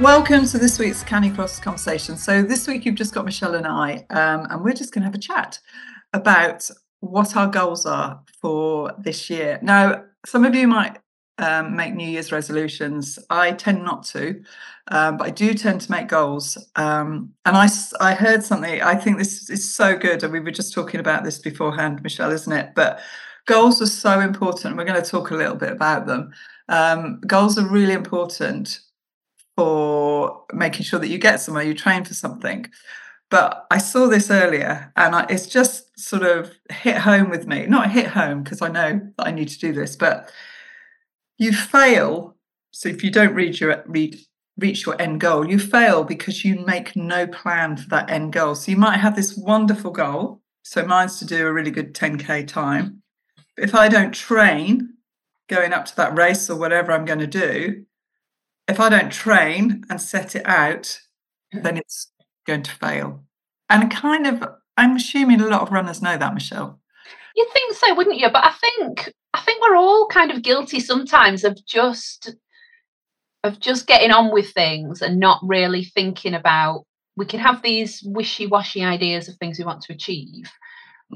Welcome to this week's Canicross conversation. So this week you've just got Michelle and I, um, and we're just going to have a chat about what our goals are for this year. Now, some of you might um, make New Year's resolutions. I tend not to, um, but I do tend to make goals. Um, and I, I heard something. I think this is so good, and we were just talking about this beforehand, Michelle, isn't it? But goals are so important. We're going to talk a little bit about them. Um, goals are really important for making sure that you get somewhere, you train for something. But I saw this earlier and I, it's just sort of hit home with me. Not hit home because I know that I need to do this, but you fail. So if you don't reach your reach, reach your end goal, you fail because you make no plan for that end goal. So you might have this wonderful goal. So mine's to do a really good 10k time. If I don't train going up to that race or whatever I'm going to do, if I don't train and set it out, then mm-hmm. it's going to fail. And kind of, I'm assuming a lot of runners know that, Michelle. You'd think so, wouldn't you? But I think I think we're all kind of guilty sometimes of just of just getting on with things and not really thinking about we can have these wishy-washy ideas of things we want to achieve,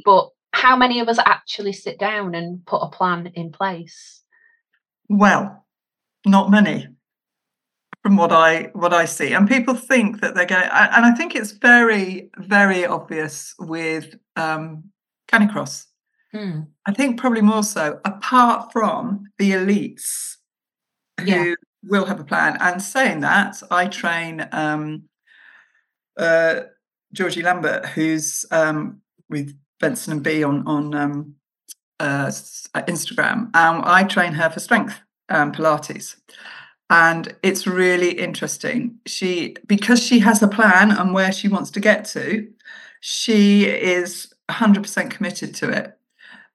but how many of us actually sit down and put a plan in place? Well, not many from what I what I see. And people think that they're going, and I think it's very very obvious with um, Canicross. Hmm. I think probably more so, apart from the elites who yeah. will have a plan. And saying that, I train um, uh, Georgie Lambert, who's um, with Benson and B on on um, uh, Instagram. Um, I train her for strength um, Pilates and it's really interesting. She because she has a plan and where she wants to get to she is 100% committed to it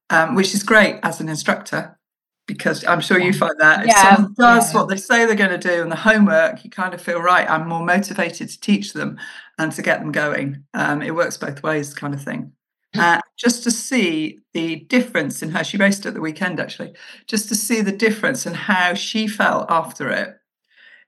um, which is great as an instructor because i'm sure you find that if yeah, someone does yeah. what they say they're going to do and the homework you kind of feel right i'm more motivated to teach them and to get them going. Um, it works both ways kind of thing uh, just to see the difference in her. She raced at the weekend actually, just to see the difference and how she felt after it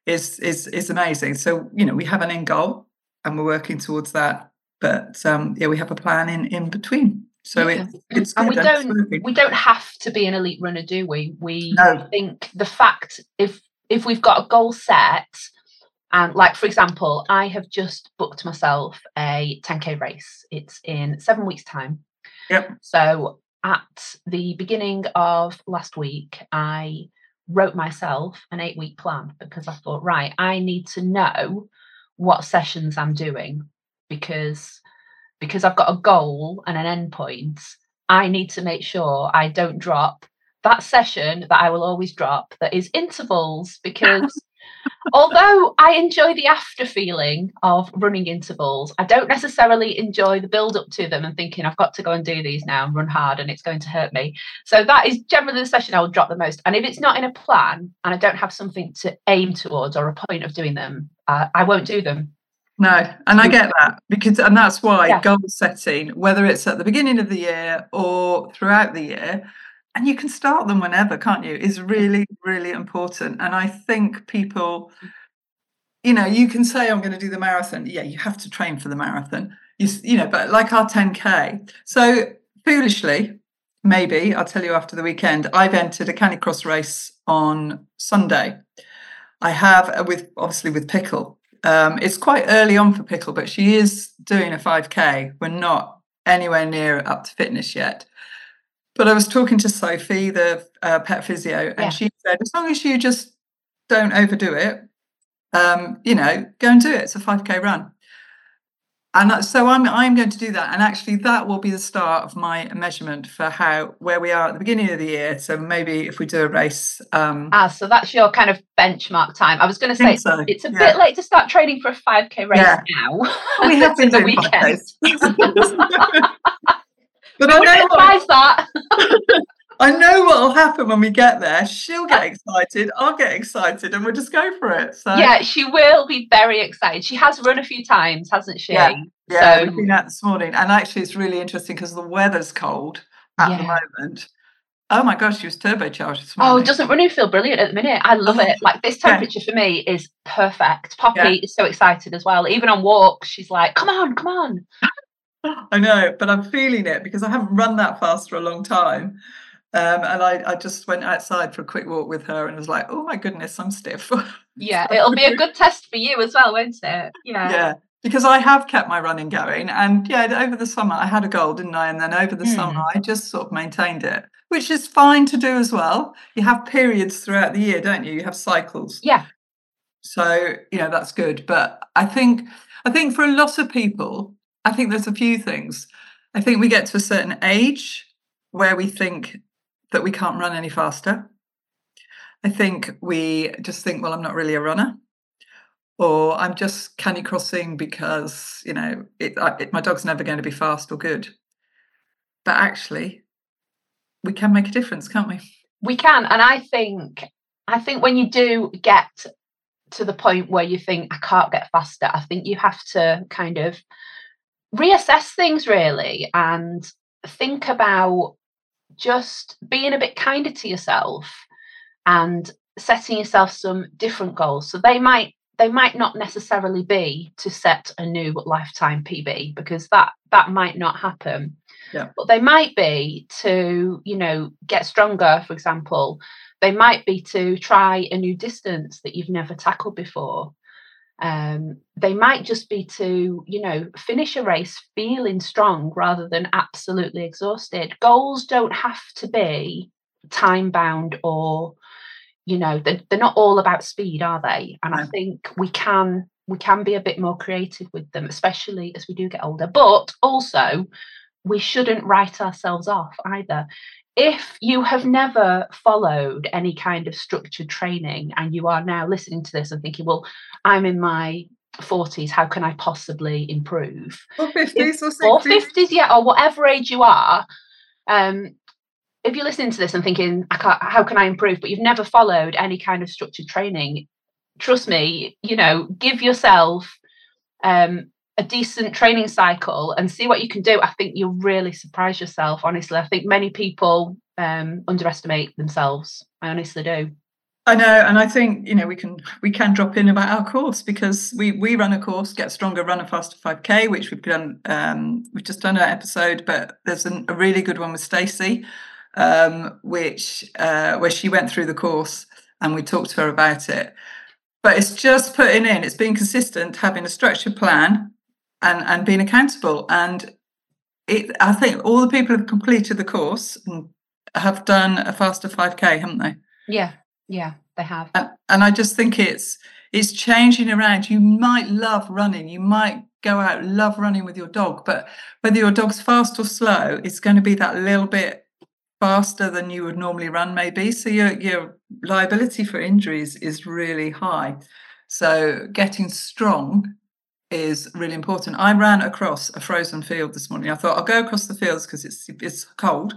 is is is amazing. So you know we have an end goal and we're working towards that, but um, yeah, we have a plan in in between. So yeah. it, it's and we don't we don't have to be an elite runner, do we? We no. think the fact if if we've got a goal set and like, for example, I have just booked myself a 10K race. It's in seven weeks' time. Yep. So at the beginning of last week, I wrote myself an eight week plan because I thought, right, I need to know what sessions I'm doing because because I've got a goal and an endpoint, I need to make sure I don't drop that session that I will always drop that is intervals because Although I enjoy the after feeling of running intervals, I don't necessarily enjoy the build up to them and thinking I've got to go and do these now and run hard and it's going to hurt me. So that is generally the session I will drop the most. And if it's not in a plan and I don't have something to aim towards or a point of doing them, uh, I won't do them. No, and I get that because, and that's why yeah. goal setting, whether it's at the beginning of the year or throughout the year, and you can start them whenever can't you? Is really really important. And i think people you know you can say i'm going to do the marathon. Yeah you have to train for the marathon. You, you know but like our 10k so foolishly maybe i'll tell you after the weekend i've entered a canicross race on sunday. I have uh, with obviously with pickle. Um, it's quite early on for pickle but she is doing a 5k we're not anywhere near up to fitness yet but I was talking to Sophie, the uh, pet physio, and yeah. she said, as long as you just don't overdo it, um, you know, go and do it. It's a 5K run. and that- so I'm I'm going to do that, and actually that will be the start of my measurement for how where we are at the beginning of the year. So maybe if we do a race, um, Ah, so that's your kind of benchmark time. I was going to say so, it's a yeah. bit late to start training for a 5k race Yeah. now. we have been the doing five weekend. but I know what, that. I know what will happen when we get there. She'll get excited, I'll get excited, and we'll just go for it. So Yeah, she will be very excited. She has run a few times, hasn't she? Yeah. Yeah, So- we've been out this morning, and actually, it's really interesting because the weather's cold at the moment. Oh my gosh, she was turbocharged this oh, morning. Oh, doesn't running feel brilliant at the minute? I love Oh, it. Like this yeah. temperature for me is perfect. Poppy Yeah. is so excited as well. Even on walks, she's like, "Come on, come on!" I know, but I'm feeling it because I haven't run that fast for a long time. Um, and I, I just went outside for a quick walk with her and was like, oh my goodness, I'm stiff. Yeah, it'll be a good test for you as well, won't it? Yeah. yeah, because I have kept my running going. And yeah, over the summer, I had a goal, didn't I? And then over the summer, I just sort of maintained it, which is fine to do as well. You have periods throughout the year, don't you? You have cycles. Yeah. So, you know, that's good. But I think, I think for a lot of people, I think there's a few things. I think we get to a certain age where we think that we can't run any faster. I think we just think, well, I'm not really a runner, or I'm just canicrossing because you know it, it, my dog's never going to be fast or good. But actually, we can make a difference, can't we? we can and i think i think when you do get to the point where you think i can't get faster i think you have to kind of reassess things really and think about just being a bit kinder to yourself and setting yourself some different goals. So they might they might not necessarily be to set a new lifetime pb because that that might not happen. Yeah. but they might be to you know get stronger for example. They might be to try a new distance that you've never tackled before um, they might just be to you know finish a race feeling strong rather than absolutely exhausted. Goals don't have to be time bound or you know they're, they're not all about speed are they? And i think we can we can be a bit more creative with them especially as we do get older. But also we shouldn't write ourselves off either if you have never followed any kind of structured training and you are now listening to this and thinking well i'm in my 40s how can i possibly improve Or 50s or 60s. or 50s yeah or whatever age you are um if you're listening to this and thinking I can't, how can i improve but you've never followed any kind of structured training trust me you know give yourself um a decent training cycle and see what you can do i think you'll really surprise yourself honestly i think many people um underestimate themselves i honestly do I know, and I think you know we can we can drop in about our course because we we run a course, Get Stronger, Run a Faster 5K, which we've done. Um, we've just done an episode, but there's an, a really good one with Stacey, um, which uh, where she went through the course and we talked to her about it. But it's just putting in, it's being consistent, having a structured plan, and and being accountable. And it, I think all the people who've completed the course and have done a faster 5K, haven't they? yeah yeah they have and, and I just think it's it's changing around. You might love running, you might go out love running with your dog, but whether your dog's fast or slow, it's going to be that little bit faster than you would normally run, maybe. So your your liability for injuries is really high. So getting strong is really important. I ran across a frozen field this morning. I thought I'll go across the fields because it's it's cold.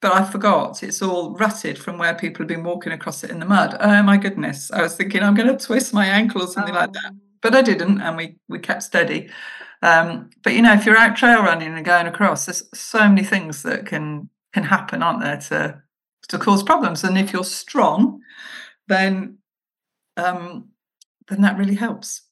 But I forgot it's all rutted from where people have been walking across it in the mud. Oh my goodness. I was thinking I'm going to twist my ankle or something like that. But I didn't, and we we kept steady. Um, but you know, if you're out trail running and going across, there's so many things that can can happen, aren't there, to to cause problems. And if you're strong, then um, then that really helps.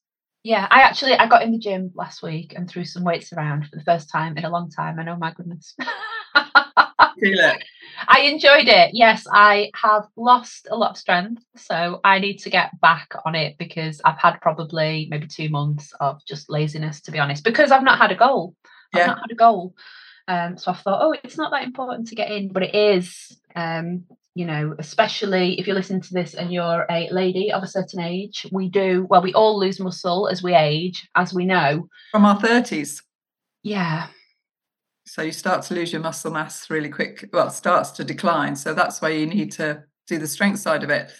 Yeah, I actually I got in the gym last week and threw some weights around for the first time in a long time. And oh my goodness. Feel it. I enjoyed it. Yes, I have lost a lot of strength. So I need to get back on it because I've had probably maybe two months of just laziness, to be honest, because I've not had a goal. I've Yeah. not had a goal. Um, so I thought, oh, it's not that important to get in, but it is. Um, you know, especially if you're listening to this and you're a lady of a certain age, we do, well, we all lose muscle as we age, as we know. From our 30s. Yeah. So you start to lose your muscle mass really quick. Well, starts to decline. So that's why you need to do the strength side of it.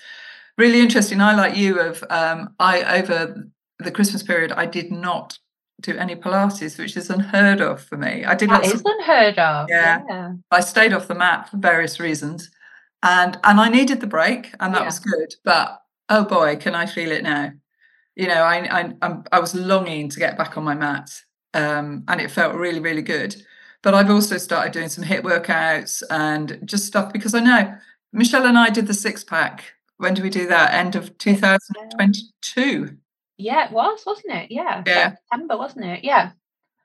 Really interesting. I, like you, of um, I over the Christmas period, I did not do any Pilates, which is unheard of for me. I did That lots is of, unheard of. Yeah. yeah. I stayed off the mat for various reasons, and and I needed the break, and that Yeah. was good. But oh boy, can I feel it now? You know, I I I'm, I was longing to get back on my mat, um, and it felt really really good. But I've also started doing some HIIT workouts and just stuff because I know Michelle and I did the six pack. When did we do that? End of 2022. Yeah, it was, wasn't it? Yeah. Yeah. September, wasn't it? Yeah.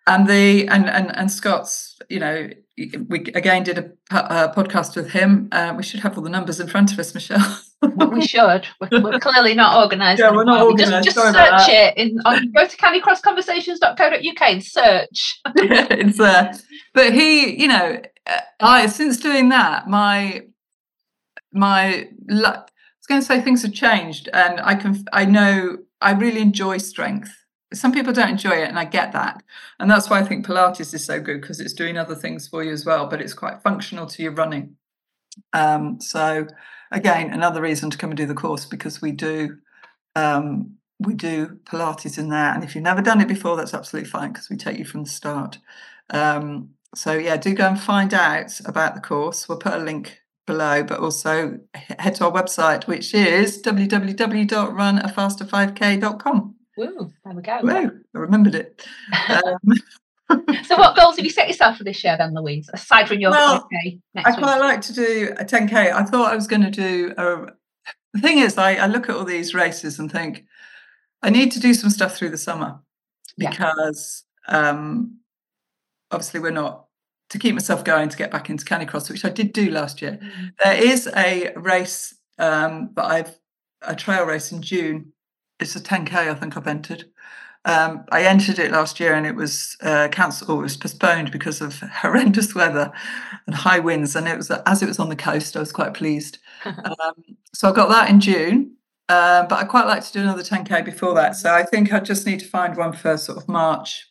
And the and and and Scott's, you know, we again did a, a podcast with him. Uh, we should have all the numbers in front of us, Michelle. We- we should. We're, we're clearly not organised. Yeah, we're not. Just- organised, Just, about search it. In, on, go to canicrossconversations.co.uk and search. it's there. But he, you know, uh, I since doing that, my my lu- I was going to say things have changed, and I can I know I really enjoy strength. Some people don't enjoy it, and I get that, and that's why I think Pilates is so good because it's doing other things for you as well, but it's quite functional to your running. Um, so again, another reason to come and do the course because we do um, we do Pilates in there, and if you've never done it before, that's absolutely fine because we take you from the start. Um, so yeah, do go and find out about the course. We'll put a link below, but also head to our website, which is www.runafaster5k.com. Woo, there we go. Woo, I remembered it. Um, So, what goals have you set yourself for this year, then, Louise? Aside from your Well, 5K I next week. quite like to do a 10k. I thought I was going to do a. The thing is, I, I look at all these races and think I need to do some stuff through the summer Yeah. because um, obviously we're not to keep myself going to get back into Canicross, which I did do last year. Mm. There is a race um, that I've a trail race in June. It's a 10k. I think I've entered. Um, I entered it last year and it was uh, cancelled or it was postponed because of horrendous weather and high winds. And it was as it was on the coast, I was quite pleased. um, so I got that in June. Um, but I quite like to do another 10k before that. So I think I just need to find one for sort of March.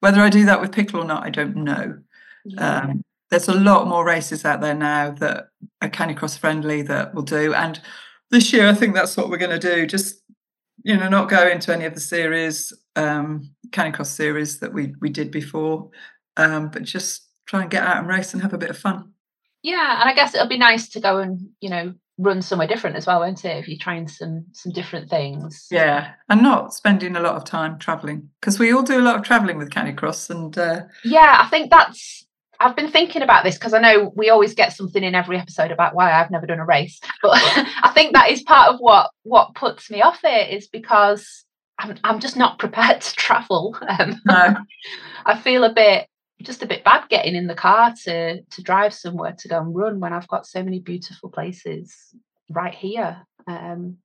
Whether I do that with pickle or not, I don't know. Yeah. Um, there's a lot more races out there now that are Canicross friendly that will do. And this year, I think that's what we're going to do. Just you know, not go into any of the series, um, Canicross series that we we did before, um, but just try and get out and race and have a bit of fun. Yeah, and I guess it'll be nice to go and you know run somewhere different as well, won't it? If you're trying some some different things. Yeah, and not spending a lot of time traveling because we all do a lot of traveling with Canicross, and uh, Yeah, I think that's. I've been thinking about this because I know we always get something in every episode about why I've never done a race, but I think that is part of what what puts me off it is because I'm I'm just not prepared to travel. Um, no, I feel a bit just a bit bad getting in the car to to drive somewhere to go and run when I've got so many beautiful places right here. Um,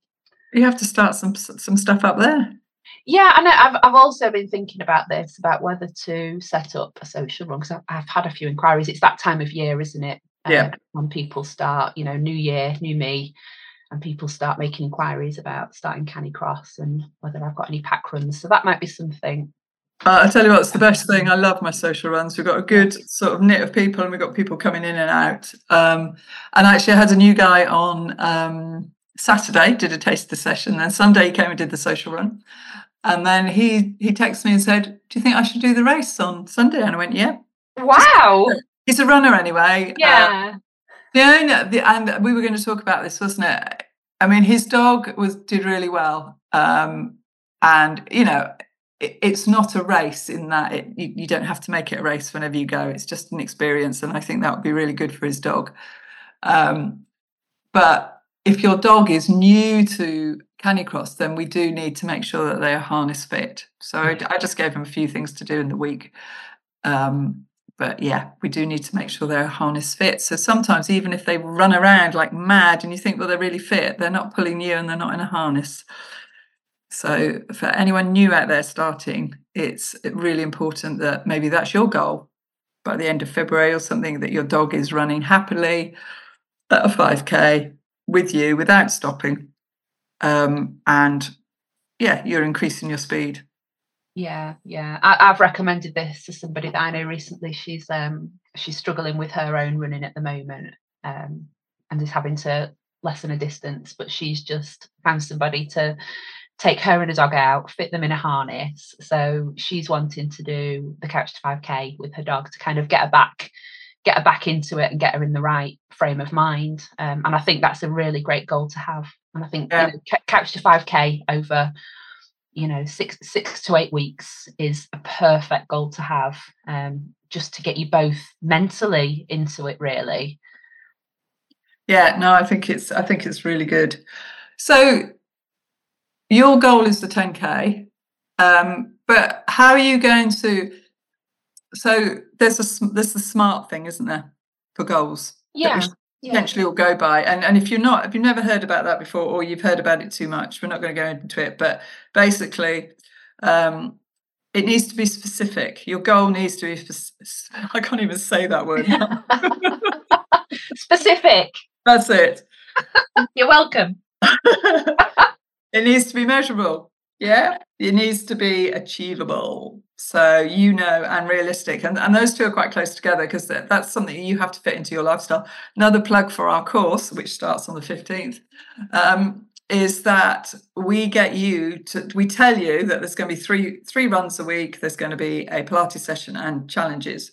you have to start some some stuff up there. Yeah, and I- I've I've also been thinking about this about whether to set up a social run because I've, I've had a few inquiries. It's that time of year, isn't it? Yeah. Uh, when people start, you know, new year, new me, and people start making inquiries about starting Canicross and whether I've got any pack runs. So that might be something. Uh, I tell you what, it's the best thing. I love my social runs. We've got a good sort of knit of people, and we've got people coming in and out. Um, and actually, I had a new guy on um, Saturday, did a taster session. Then Sunday, he came and did the social run. And then he he texted me and said, "Do you think I should do the race on Sunday?" And I went, "Yeah." Wow. He's a runner anyway. Uh, Yeah. the owner, the, and we were going to talk about this, wasn't it? I mean, his dog was did really well, um, and you know, it, it's not a race in that it, you, you don't have to make it a race whenever you go. It's just an experience, and I think that would be really good for his dog. Um, but if your dog is new to Canicross, then we do need to make sure that they are harness fit. So I, I just gave them a few things to do in the week. Um, but yeah, we do need to make sure they're harness fit. So sometimes, even if they run around like mad and you think, well, they're really fit, they're not pulling you and they're not in a harness. So, for anyone new out there starting, it's really important that maybe that's your goal by the end of February or something that your dog is running happily, at a 5K with you without stopping. Um, and yeah, you're increasing your speed. Yeah, yeah. I, have recommended this to somebody that I know recently. She's um she's struggling with her own running at the moment, um, and is having to lessen a distance, but she's just found somebody to take her and a dog out, fit them in a harness. So she's wanting to do the couch to 5k with her dog to kind of get her back, get her back into it and get her in the right frame of mind. Um, and I think that's a really great goal to have. And I think yeah. you know, couch to 5k over you know six six to eight weeks is a perfect goal to have um, just to get you both mentally into it really yeah no i think it's i think it's really good so your goal is the 10k um, but how are you going to so there's a there's the smart thing isn't there for goals yeah. potentially all go by. And and if you're not if you've never heard about that before or you've heard about it too much we're not going to go into it but basically um, it needs to be specific. Your goal needs to be i can't even say that word specific. That's it. You're welcome. It needs to be measurable yeah it needs to be achievable. So you know and realistic and, and those two are quite close together because that's something you have to fit into your lifestyle. Another plug for our course which starts on the 15th um, is that we get you to we tell you that there's going to be three three runs a week there's going to be a pilates session and challenges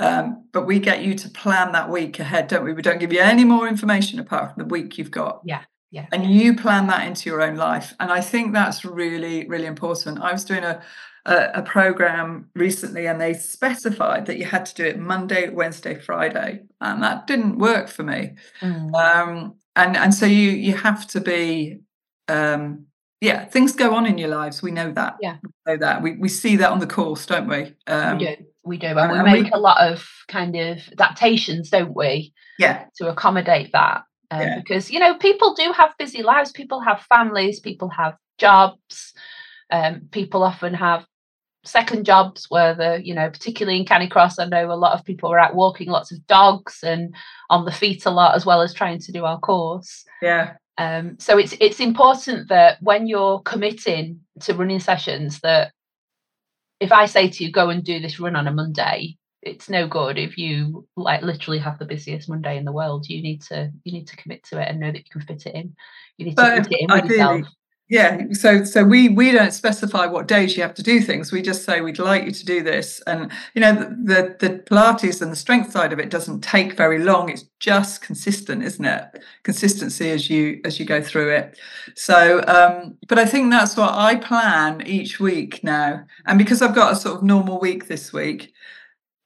um, but we get you to plan that week ahead don't we? We don't give you any more information apart from the week you've got. Yeah yeah. And you plan that into your own life. And I think that's really, really important. I was doing a, a, a program recently and they specified that you had to do it Monday, Wednesday, Friday. And that didn't work for me. Mm. Um, and, and so you you have to be um, yeah, things go on in your lives. We know that. Yeah. We know that. We we see that on the course, don't we? Um, we do. We do. And, and we make we, a lot of kind of adaptations, don't we? Yeah. To accommodate that um, yeah. because you know people do have busy lives people have families people have jobs um, people often have second jobs where the you know particularly in canicross i know a lot of people are out walking lots of dogs and on the feet a lot as well as trying to do our course yeah um, so it's it's important that when you're committing to running sessions that if i say to you go and do this run on a monday it's no good if you like literally have the busiest Monday in the world. You need to you need to commit to it and know that you can fit it in. You need to but fit it in with ideally, yourself. Yeah, so so we we don't specify what days you have to do things. We just say we'd like you to do this, and you know the the, the Pilates and the strength side of it doesn't take very long. It's just consistent, isn't it? Consistency as you as you go through it. So, um, but I think that's what I plan each week now, and because I've got a sort of normal week this week,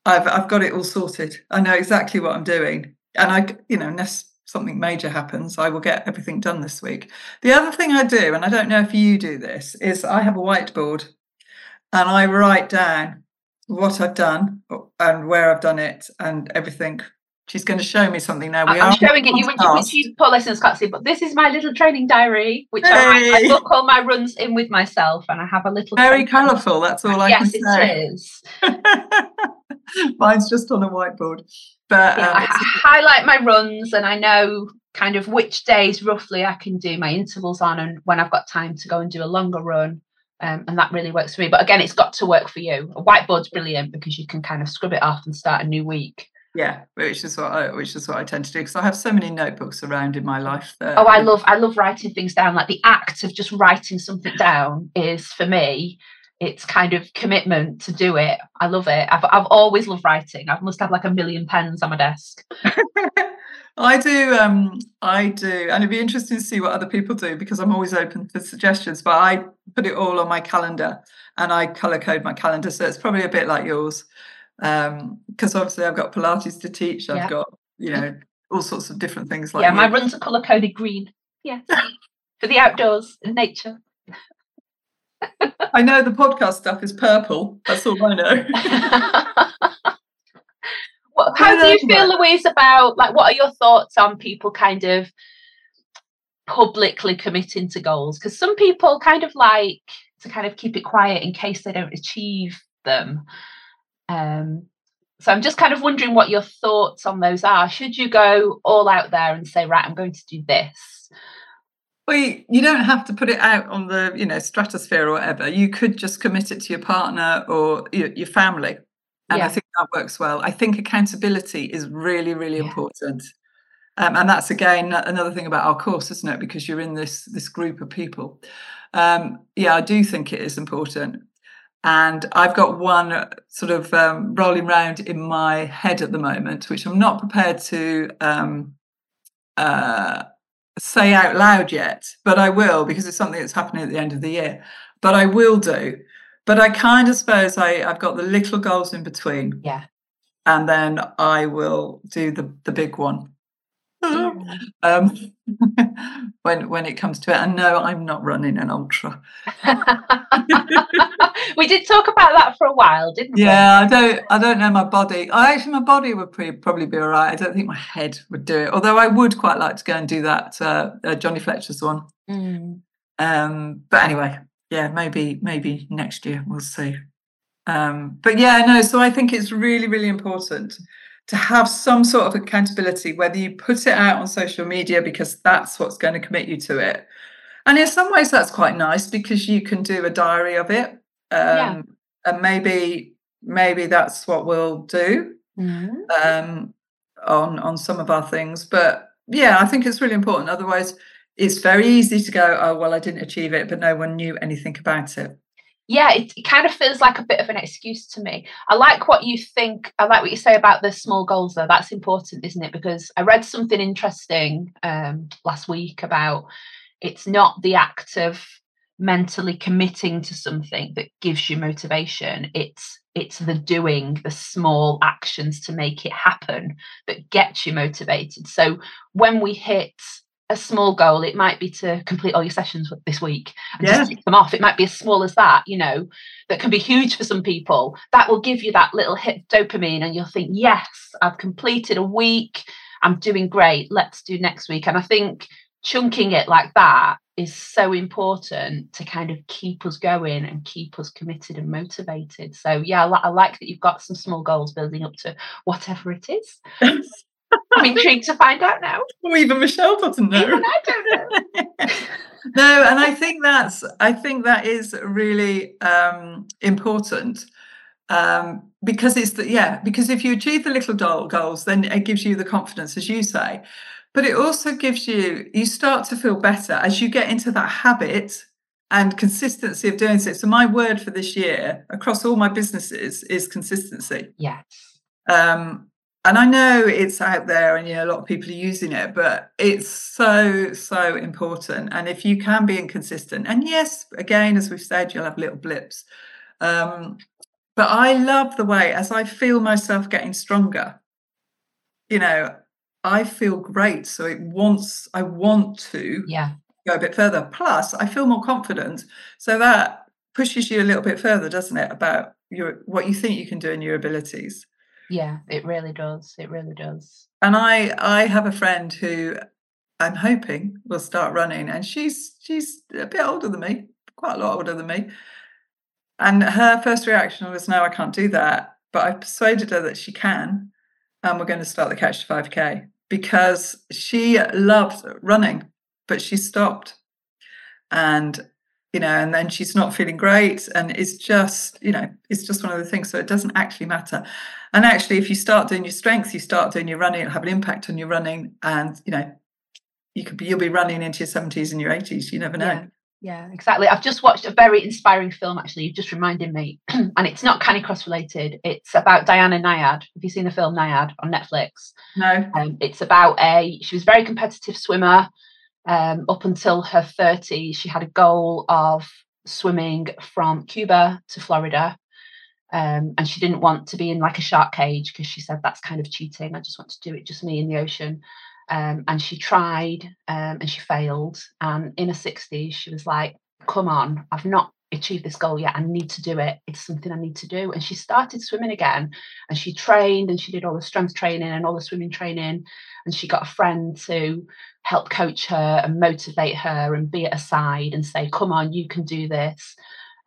I've I've got it all sorted. I know exactly what I'm doing, and I, you know, unless something major happens, I will get everything done this week. The other thing I do, and I don't know if you do this, is I have a whiteboard, and I write down what I've done uh, and where I've done it and everything. She's going to show me something now. We I'm showing it you, which, which you poor listeners can't see, but this is my little training diary, which hey. I, I book all my runs in with myself, and I have a little very colourful. That's all I yes, can say. Yes, it is. Mine's just on a whiteboard. But yeah, um, I highlight my runs and I know kind of which days roughly I can do my intervals on and when I've got time to go and do a longer run. Um, and that really works for me. But again, it's got to work for you. A whiteboard's brilliant because you can kind of scrub it off and start a new week. Yeah, which is what I which is what I tend to do because I have so many notebooks around in my life. That, oh, I love I love writing things down. Like the act of just writing something down is for me it's kind of commitment to do it. I love it. I've, I've always loved writing. I must have like a million pens on my desk. I do. Um, I do, and it'd be interesting to see what other people do because I'm always open for suggestions. But I put it all on my calendar, and I color code my calendar, so it's probably a bit like yours. Because um, obviously I've got Pilates to teach. I've yeah. got you know all sorts of different things like yeah. You. My runs are color coded green. Yes, for the outdoors and nature. I know the podcast stuff is purple. That's all I know. well, how do you feel, Louise, about like what are your thoughts on people kind of publicly committing to goals? Because some people kind of like to kind of keep it quiet in case they don't achieve them. Um, So I'm just kind of wondering what your thoughts on those are. Should you go all out there and say, right, I'm going to do this? Well, you, don't have to put it out on the you know stratosphere or whatever. You could just commit it to your partner or your, your family, and Yeah. I think that works well. I think accountability is really, really Yeah. important, um, and that's again another thing about our course, isn't it? Because you're in this this group of people. Um, yeah, I do think it is important, and I've got one sort of um, rolling round in my head at the moment, which I'm not prepared to. Um, uh, say out loud yet, but I will because it's something that's happening at the end of the year. But I will do. But I kind of suppose I, I've got the little goals in between, Yeah. and then I will do the the big one. Um, when when it comes to it, and no, I'm not running an ultra. we did talk about that for a while, didn't we? Yeah, I don't I don't know my body. I actually my body would pre- probably be all right. I don't think my head would do it. Although I would quite like to go and do that uh, uh, Johnny Fletcher's one. Mm. Um, but anyway, yeah, maybe maybe next year we'll see. Um, but yeah, no. So I think it's really really important to have some sort of accountability, whether you put it out on social media because that's what's going to commit you to it. And in some ways, that's quite nice because you can do a diary of it, um, Yeah. and maybe maybe that's what we'll do Mm. um, on on some of our things. But yeah, I think it's really important. Otherwise, it's very easy to go, oh well, I didn't achieve it, but no one knew anything about it. Yeah, it, it kind of feels like a bit of an excuse to me. I like what you think. I like what you say about the small goals, though. That's important, isn't it? Because I read something interesting um, last week about it's not the act of mentally committing to something that gives you motivation. It's it's the doing, the small actions to make it happen that gets you motivated. So when we hit a small goal, it might be to complete all your sessions this week and Yeah. just tick them off. It might be as small as that, you know, that can be huge for some people. That will give you that little hit of dopamine, and you'll think, yes, I've completed a week. I'm doing great. Let's do next week. And I think chunking it like that is so important to kind of keep us going and keep us committed and motivated. So, yeah, I like that you've got some small goals building up to whatever it is. I'm intrigued to find out now. Well, even Michelle doesn't know. Even I don't know. no, and I think that's I think that is really um, important um, because it's the yeah because if you achieve the little goal, goals, then it gives you the confidence, as you say, but it also gives you you start to feel better as you get into that habit and consistency of doing so. So my word for this year across all my businesses is consistency. Yes. Um, and I know it's out there and you know a lot of people are using it, but it's so, so important. And if you can be inconsistent, and yes, again, as we've said, you'll have little blips. Um, but I love the way as I feel myself getting stronger, you know, I feel great. So it wants, I want to Yeah. go a bit further. Plus, I feel more confident. So that pushes you a little bit further, doesn't it, about your what you think you can do in your abilities. Yeah. It really does. It really does. And I I have a friend who I'm hoping will start running, and she's she's a bit older than me, quite a lot older than me. And her first reaction was, "No, I can't do that." But I persuaded her that she can, and we're going to start the Couch to Five K because she loved running, but she stopped, and you know, and then she's not feeling great, and it's just you know, it's just one of the things. So it doesn't actually matter. And actually, if you start doing your strength, you start doing your running, it'll have an impact on your running. And you know, you could be you'll be running into your 70s and your 80s. You never know. Yeah. Yeah, exactly. I've just watched a very inspiring film, actually. You've just reminded me, and it's not Canicross related. It's about Diana Nyad. Have you seen the film Nyad on Netflix? No. Um, it's about a, she was a very competitive swimmer. Um, up until her 30s, she had a goal of swimming from Cuba to Florida. Um, and she didn't want to be in like a shark cage because she said that's kind of cheating. I just want to do it just me in the ocean. Um, and she tried um, and she failed. And in her 60s, she was like, come on, I've not achieved this goal yet. I need to do it. It's something I need to do. And she started swimming again and she trained and she did all the strength training and all the swimming training. And she got a friend to help coach her and motivate her and be at her side and say, come on, you can do this.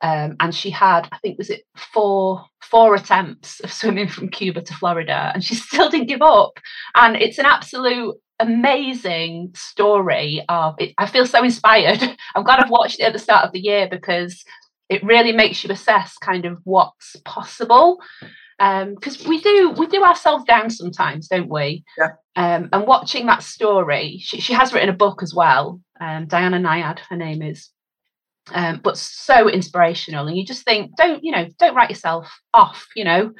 Um, and she had, I think, was it four four attempts of swimming from Cuba to Florida, and she still didn't give up. And it's an absolute amazing story of it. I feel so inspired. I'm glad I've watched it at the start of the year because it really makes you assess kind of what's possible Um, because um, we do we do ourselves down sometimes, don't we? Yeah. Um, and watching that story, she, she has written a book as well. Um, Diana Nyad, her name is, um, but so inspirational. And you just think, don't you know, don't write yourself off. You know,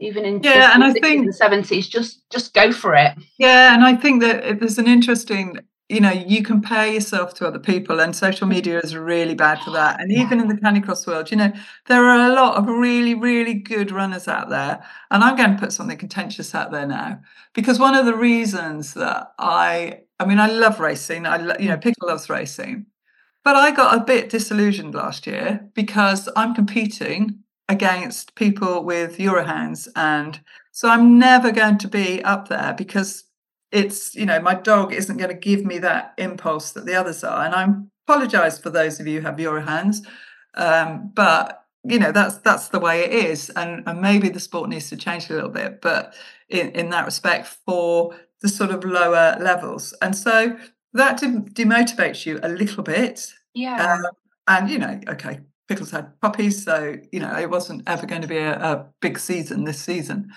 even in yeah, and I think the seventies, just just go for it. Yeah, and I think that there's an interesting you know you compare yourself to other people and social media is really bad for that and even in the canicross world you know there are a lot of really really good runners out there and i'm going to put something contentious out there now because one of the reasons that i i mean i love racing i you know pickle loves racing but i got a bit disillusioned last year because i'm competing against people with eurohounds and so i'm never going to be up there because it's you know my dog isn't going to give me that impulse that the others are and i apologize for those of you who have Eurohounds um, but you know that's that's the way it is and, and maybe the sport needs to change a little bit but in, in that respect for the sort of lower levels and so that demotivates you a little bit yeah. um, and you know okay pickles had puppies so you know it wasn't ever going to be a, a big season this season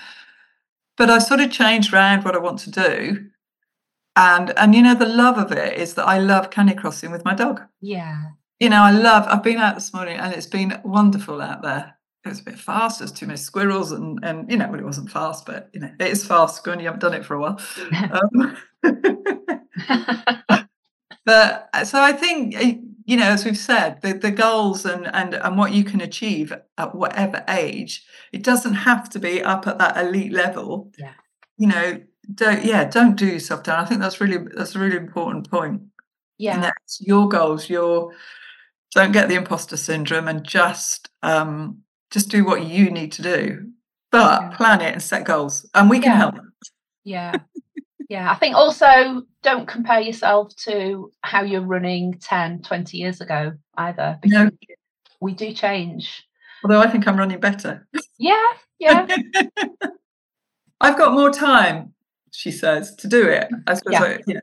but I sort of changed around what I want to do. And and you know, the love of it is that I love canicrossing with my dog. Yeah. You know, I love I've been out this morning and it's been wonderful out there. It was a bit fast, there's too many squirrels and and you know, well, it wasn't fast, but you know, it is fast when you haven't done it for a while. um, but so I think eh, you know, as we've said, the, the goals and, and and what you can achieve at whatever age, it doesn't have to be up at that elite level. Yeah. You know, don't yeah, don't do yourself down. I think that's really that's a really important point. Yeah. And that's your goals, your don't get the imposter syndrome and just um just do what you need to do. But yeah. plan it and set goals. And we can yeah. help. Yeah. Yeah, I think also don't compare yourself to how you're running 10, 20 years ago either. Because no. we do change. Although I think I'm running better. Yeah, yeah. I've got more time, she says, to do it. I suppose yeah.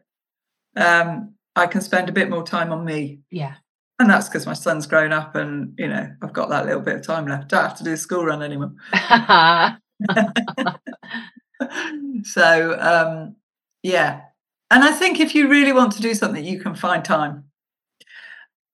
I, know, um, I can spend a bit more time on me. Yeah. And that's because my son's grown up and, you know, I've got that little bit of time left. Don't have to do the school run anymore. so um, yeah. And I think if you really want to do something, you can find time.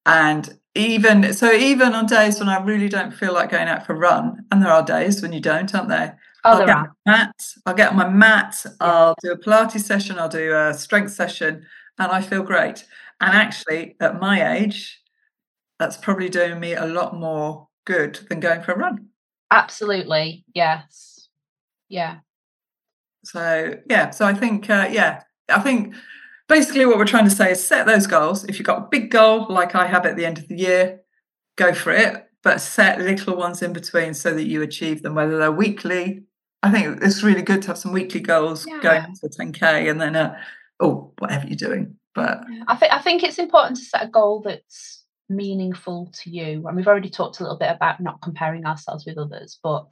And even so, even on days when I really don't feel like going out for a run, and there are days when you don't, aren't there? Oh, I'll get are. mat. I'll get on my mat. I'll do a Pilates session. I'll do a strength session, and I feel great. And actually, at my age, that's probably doing me a lot more good than going for a run. Absolutely, yes, yeah. So yeah, so I think uh, yeah, I think basically what we're trying to say is set those goals. If you've got a big goal like I have at the end of the year, go for it, but set little ones in between so that you achieve them, whether they're weekly. I think it's really good to have some weekly goals Yeah. going to 10k and then uh, oh whatever you're doing. But I think I think it's important to set a goal that's meaningful to you. And we've already talked a little bit about not comparing ourselves with others, but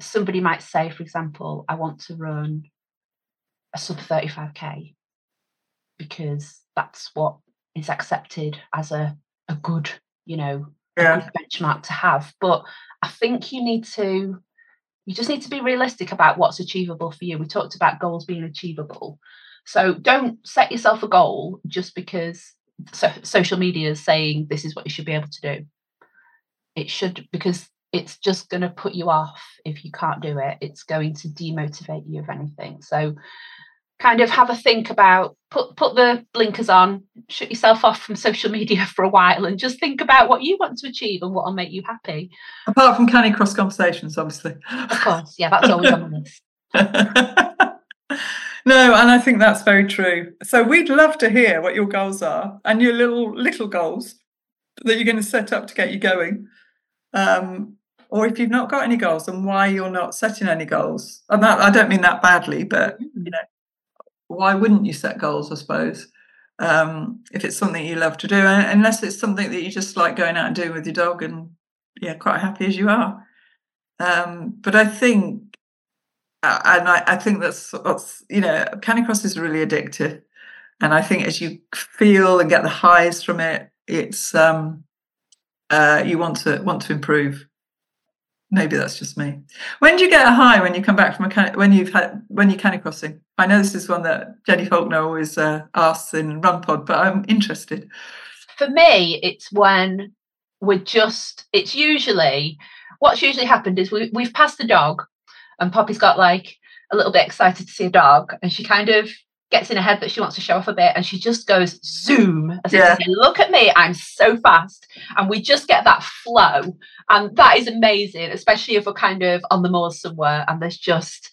somebody might say, for example, I want to run a sub 35k because that's what is accepted as a, a good, you know, yeah, good benchmark to have. But I think you need to you just need to be realistic about what's achievable for you. We talked about goals being achievable. So don't set yourself a goal just because so, social media is saying this is what you should be able to do. It should because it's just going to put you off if you can't do it. It's going to demotivate you if anything. So kind of have a think about put put the blinkers on, shut yourself off from social media for a while and just think about what you want to achieve and what will make you happy. apart from Canicross Conversations, obviously. Of course, yeah, that's always on the list. no, and I think that's very true. So we'd love to hear what your goals are and your little little goals that you're going to set up to get you going. Um, or if you've not got any goals and why you're not setting any goals. And that I don't mean that badly, but you know, why wouldn't you set goals, I suppose? um, if it's something you love to do, unless it's something that you just like going out and doing with your dog, and yeah, quite happy as you are. Um, but I think, and I, I think that's, that's you know, Canicross is really addictive, and I think as you feel and get the highs from it, it's um, uh, you want to want to improve. Maybe that's just me. When do you get a high when you come back from a when you've had when you're canicrossing? I know this is one that Jenny Faulkner always uh, asks in Run Pod, but I'm interested. For me, it's when we're just. It's usually what's usually happened is we we've passed the dog, and Poppy's got like a little bit excited to see a dog, and she kind of gets in her head that she wants to show off a bit and she just goes zoom as yeah. Say, look at me i'm so fast. And we just get that flow and that is amazing especially if we're kind of on the moors somewhere and there's just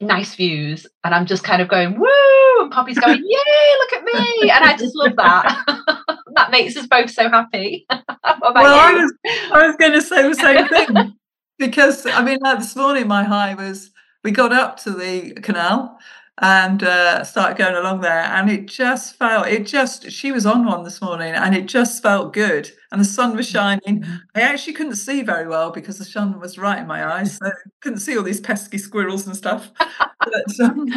nice views and i'm just kind of going woo! And poppy's going yay look at me! And i just love that. That makes us both so happy. Well i was i was going to say the same thing because i mean like this morning my high was we got up to the canal and uh, started going along there. And it just felt, it just, she was on one this morning and it just felt good. And the sun was shining. Mm-hmm. I actually couldn't see very well because the sun was right in my eyes. So I couldn't see all these pesky squirrels and stuff. but, um,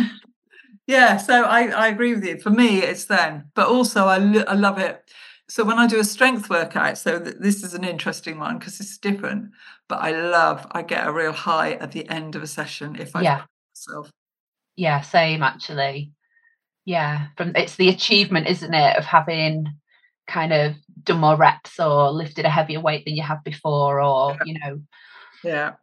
yeah, so I, I agree with you. For me, it's then, but also I, lo- I love it. So when I do a strength workout, so th- this is an interesting one because it's different, but I love, I get a real high at the end of a session if I yeah. myself yeah same actually. Yeah from it's the achievement isn't it of having kind of done more reps or lifted a heavier weight than you have before or you know yeah.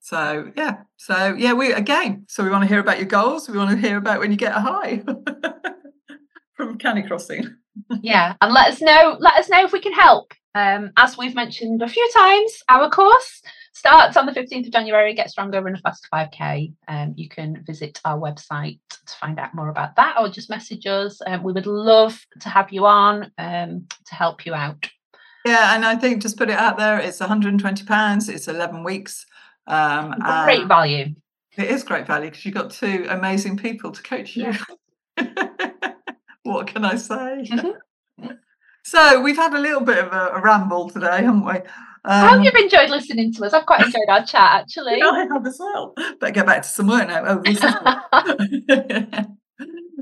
So yeah. So yeah we again so we want to hear about your goals we want to hear about when you get a high from canicrossing yeah and let us know let us know if we can help. Um as we've mentioned a few times our course starts on the 15th of January, Get Stronger, Run a Fast 5K. Um, you can visit our website to find out more about that or just message us. Um, we would love to have you on um, to help you out. Yeah, and I think just put it out there, it's £120, it's 11 weeks. Um, great value. It is great value because you've got two amazing people to coach you. Yeah. what can I say? Mm-hmm. So we've had a little bit of a, a ramble today, haven't we? Um, I hope you've enjoyed listening to us. I've quite enjoyed our chat, actually. I have as well. Better get back to some work now. Oh,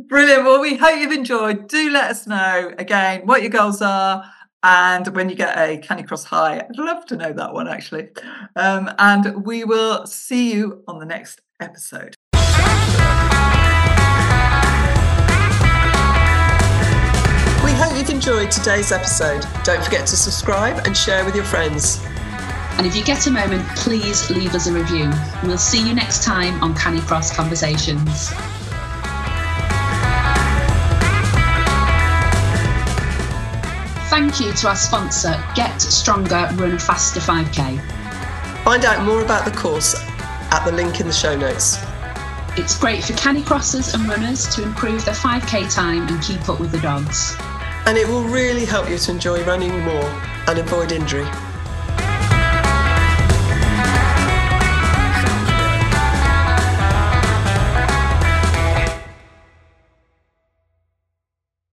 Brilliant. Well, we hope you've enjoyed. Do let us know again what your goals are and when you get a canicross High. I'd love to know that one actually. Um, and we will see you on the next episode. Hope you've enjoyed today's episode. Don't forget to subscribe and share with your friends. And if you get a moment, please leave us a review. We'll see you next time on Canicross Conversations. Thank you to our sponsor, Get Stronger Run Faster 5K. Find out more about the course at the link in the show notes. It's great for canicrossers and runners to improve their 5k time and keep up with the dogs and it will really help you to enjoy running more and avoid injury.